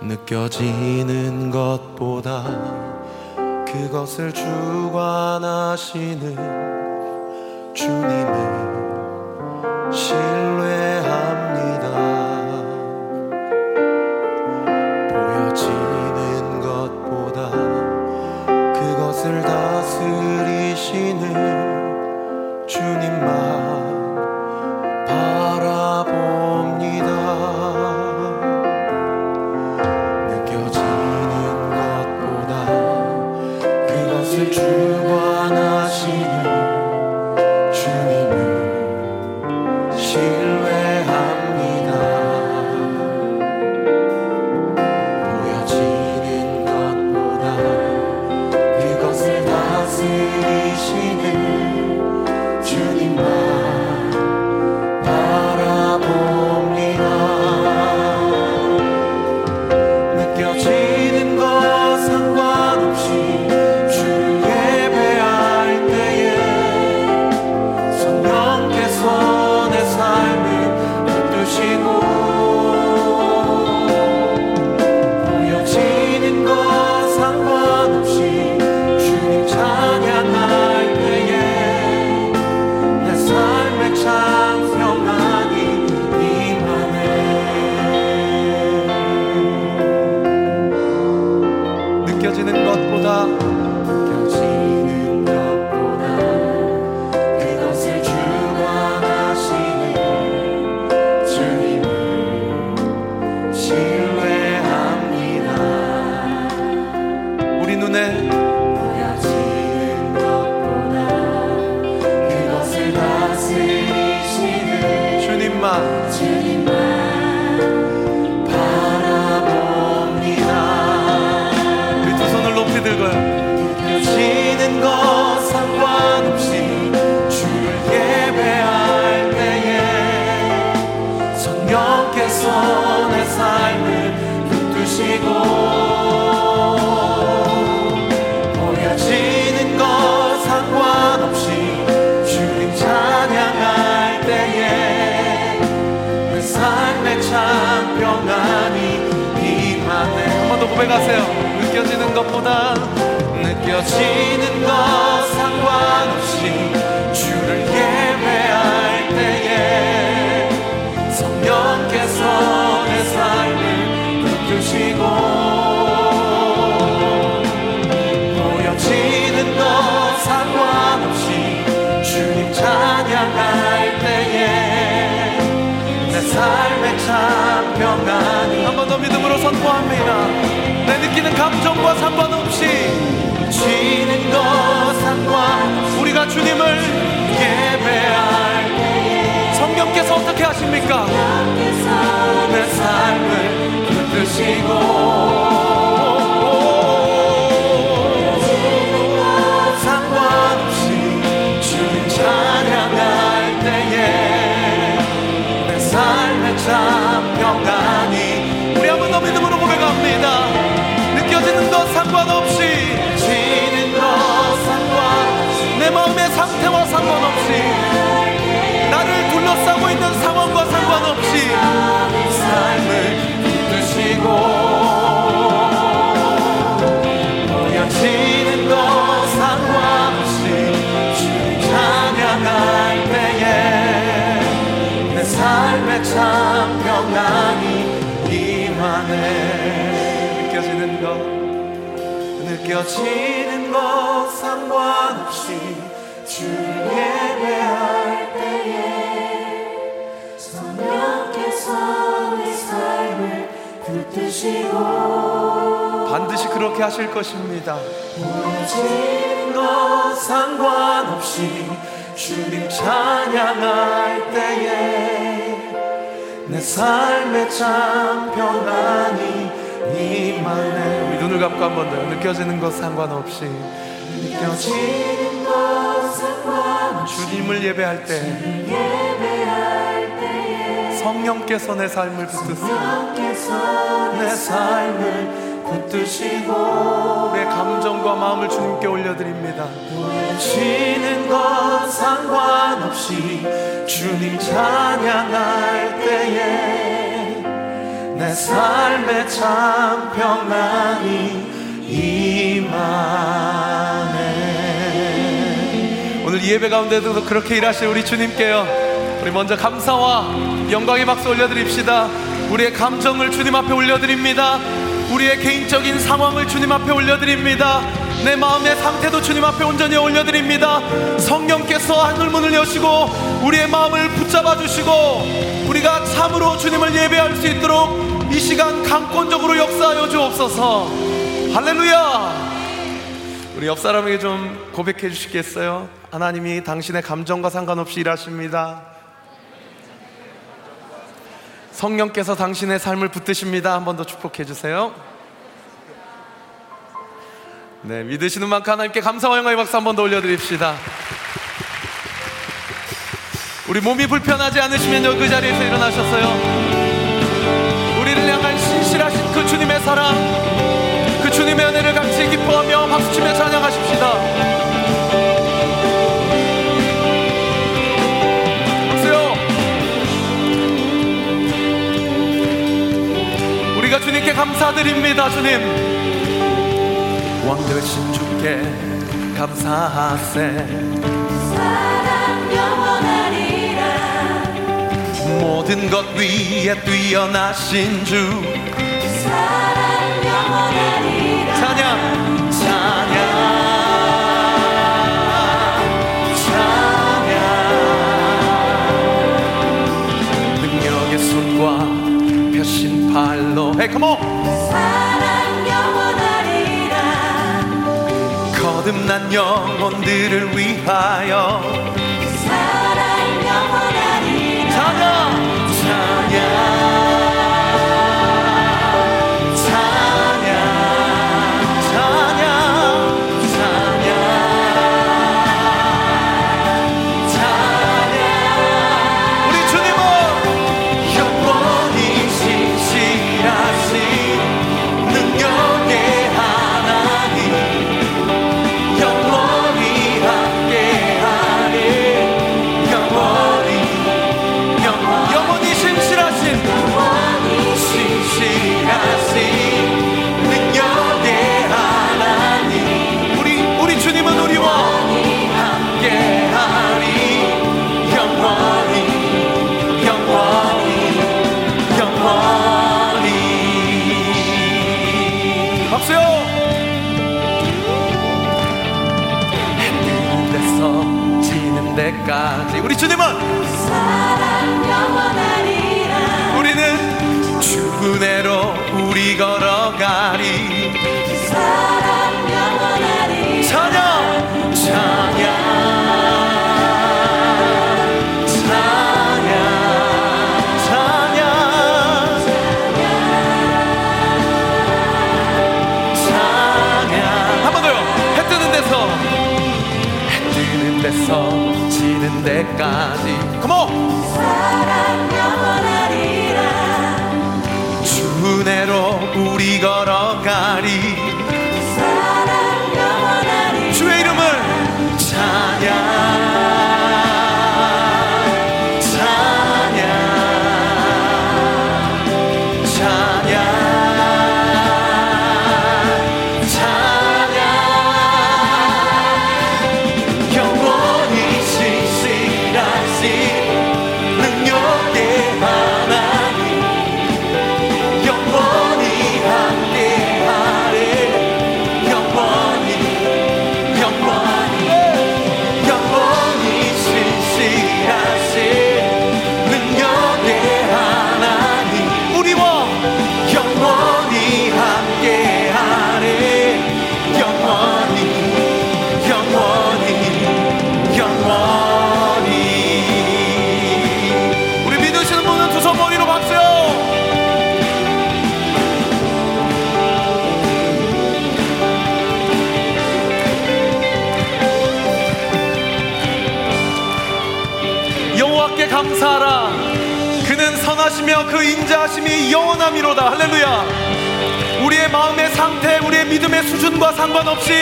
느껴지는 것보다 그것을 주관하시는 주님을 신뢰합니다. 보여지는 것보다 그것을 다 Gospoda 고백하세요. 느껴지는 것보다 느껴지는 것 상관없이 주를 예배할 때에 성령께서 내 삶을 이끄시고 보여지는 것 상관없이 주님 찬양할 때에 내 삶의 참 평안이 한 번 더 믿음으로 선포합니다. 감정과 상관없이 지는 것 상관 우리가 주님을 예배할 때 성령께서 어떻게 하십니까? 내 삶을 붙드시고 삶의 참 평안이 임하네 느껴지는 것 느껴지는 것 상관없이 주 예배할 때에 성령께서 내 삶을 붙드시고 반드시 그렇게 하실 것입니다. 보여지는 것 상관없이 주님 찬양할 때에 내 삶의 참 평안이 임하네 우리 눈을 감고 한 번 더 느껴지는 것 상관없이 느껴지는 것 상관없이 주님을 예배할 때 성령께서 내 삶을 붙드시고 내 삶을 붙드시고 내 감정과 마음을 주님께 올려드립니다. 보여지는 것 상관없이 주님 찬양할 때에 내 삶에 참 평안이 임하네. 오늘 이 예배 가운데도 그렇게 일하실 우리 주님께요. 우리 먼저 감사와 영광의 박수 올려드립시다. 우리의 감정을 주님 앞에 올려드립니다 우리의 개인적인 상황을 주님 앞에 올려드립니다 내 마음의 상태도 주님 앞에 온전히 올려드립니다 성령께서 하늘문을 여시고 우리의 마음을 붙잡아 주시고 우리가 참으로 주님을 예배할 수 있도록 이 시간 강권적으로 역사하여 주옵소서 할렐루야 우리 옆 사람에게 좀 고백해 주시겠어요? 하나님이 당신의 감정과 상관없이 일하십니다. 성령께서 당신의 삶을 붙드십니다. 한 번 더 축복해 주세요. 네, 믿으시는 만큼 하나님께 감사와 영광의 박수 한 번 더 올려드립시다. 우리 몸이 불편하지 않으시면 그 자리에서 일어나셨어요. 우리를 향한 신실하신 그 주님의 사랑, 그 주님의 은혜를 같이 기뻐하며 박수치며 찬양하십시다. 우리가 주님께 감사드립니다, 주님. 왕 되신 주께 감사하세. 사랑 영원하리라 모든 것 위에 뛰어나신 주. 사랑 영원하리라 헤이, 컴온! 사랑 영원하리라 거듭난 영혼들을 위하여 박수요! 해 뜨는 데서 지는 데까지. 우리 주님은 사랑 영원하리라 우리는 주은혜로 우리 걸어가리 데까지 인자 하심이 영원함이로다 할렐루야 우리의 마음의 상태 우리의 믿음의 수준과 상관없이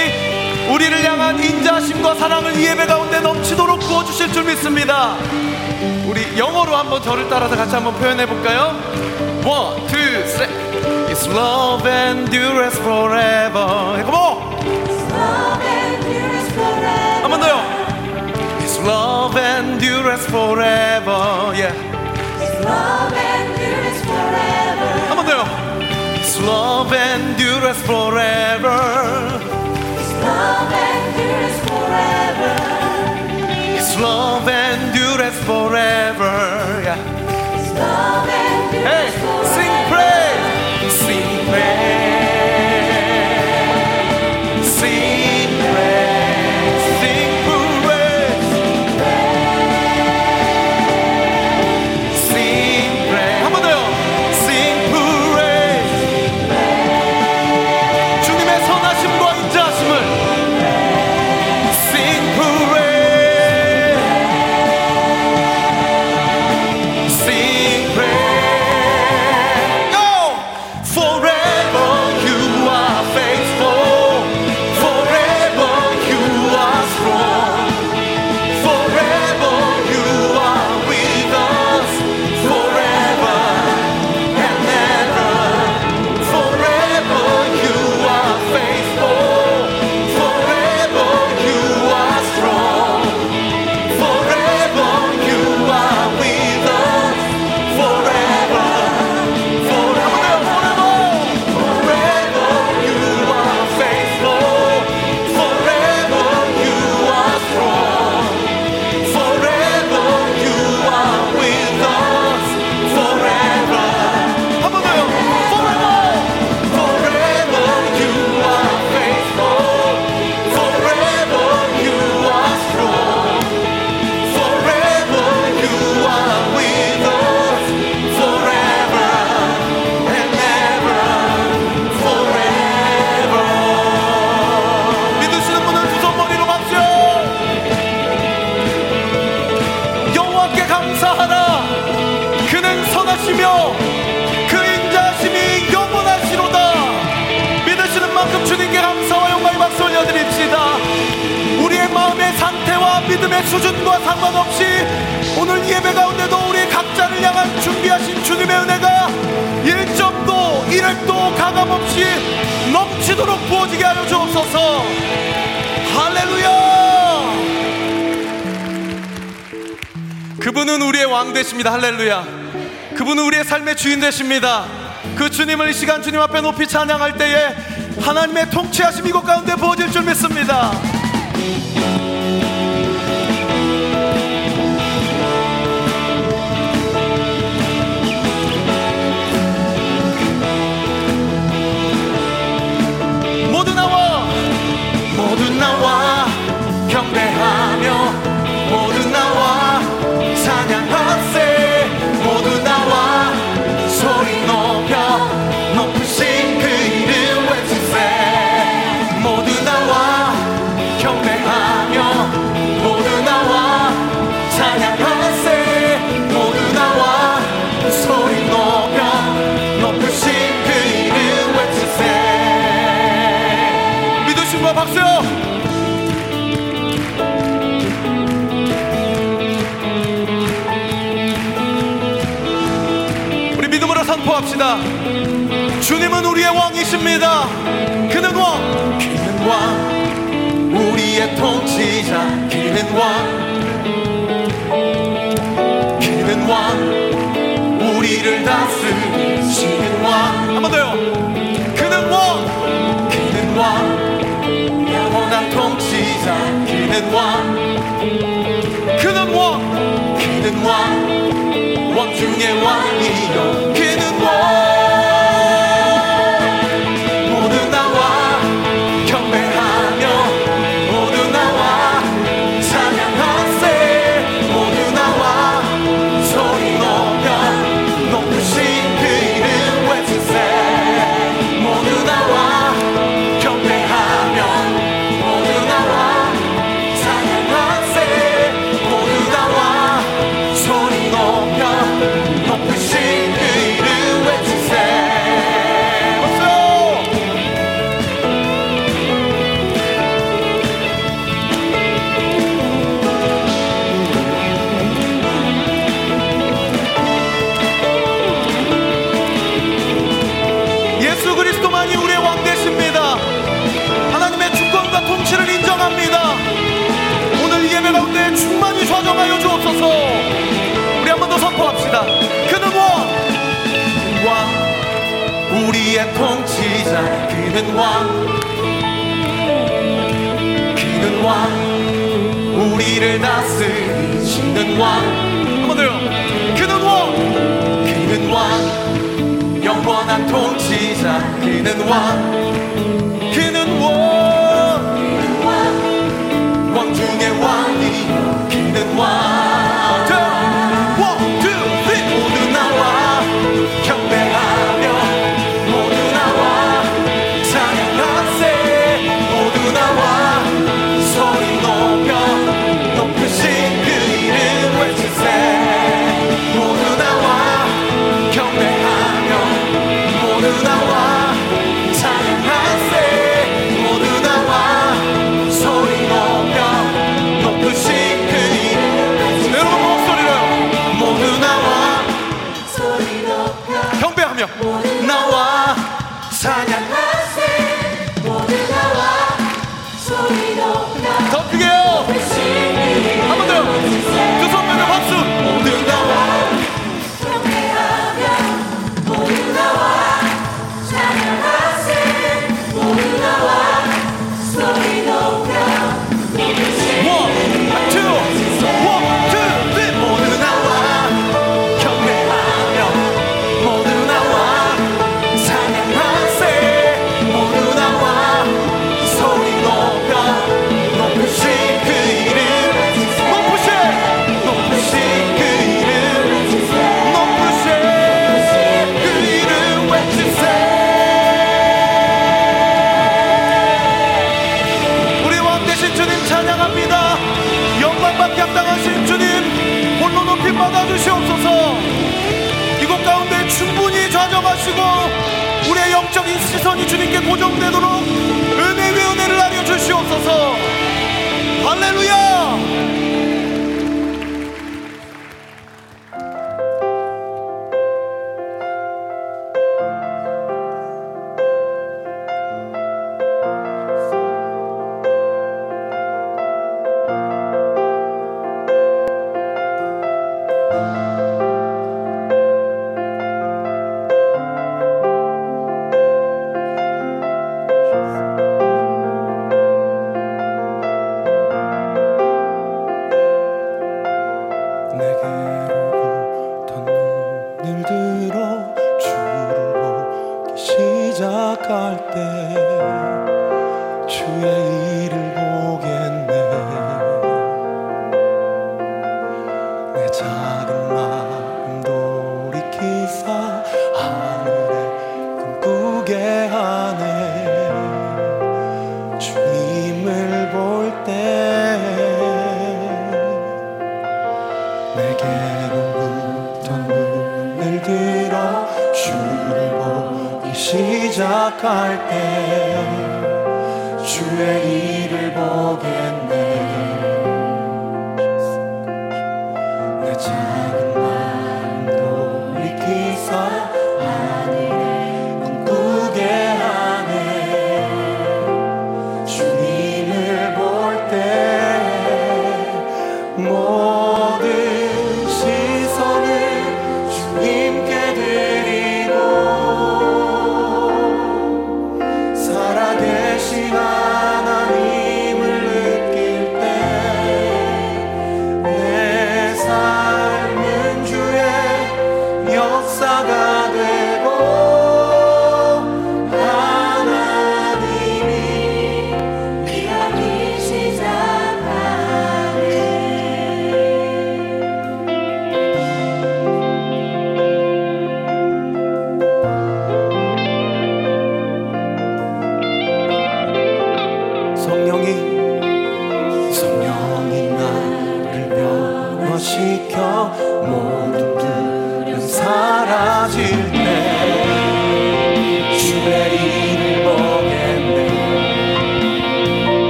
우리를 향한 인자심과 사랑을 이 예배 가운데 넘치도록 부어주실 줄 믿습니다. 우리 영어로 한번 저를 따라서 같이 한번 표현해 볼까요? One, two, three. It's love and endures forever. Come on. Love endures forever. 한번 더요. It's love and endures forever. Yeah. Endures forever. Love endures forever. It's love and endures forever. Yeah. Love endures Hey, 부어지게 하여 주옵소서? 할렐루야! 그분은 우리의 왕 되십니다. 할렐루야. 그분은 우리의 삶의 주인 되십니다. 그 주님을 이 시간 주님 앞에 높이 찬양할 때에 하나님의 통치하심 이곳 가운데 부어질 줄 믿습니다 선포합시다. 주님은 우리의 왕이십니다. 그는 왕. 그는 왕. 우리의 통치자. 그는 왕. 그는 왕. 우리를 다스리시는 왕. 한 번 더요. 그는 왕. 그는 왕. 영원한 통치자. 그는 왕. 그는 왕. 그는 왕. 왕 중의 왕이요 더 크게! 영광받게 합당하신 주님 홀로 높이 받아주시옵소서. 이곳 가운데 충분히 좌정하시고 우리의 영적인 시선이 주님께 고정되도록 은혜의 은혜를 알려주시옵소서. 할렐루야! 시작할 때 생각할 때 주의 일을 보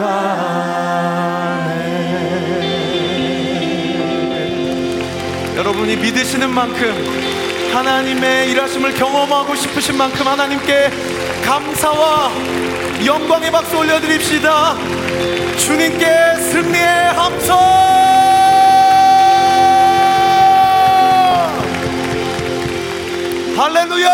가네 여러분이 믿으시는 만큼 하나님의 일하심을 경험하고 싶으신 만큼 하나님께 감사와 영광의 박수 올려드립시다. 주님께 승리의 함성 할렐루야!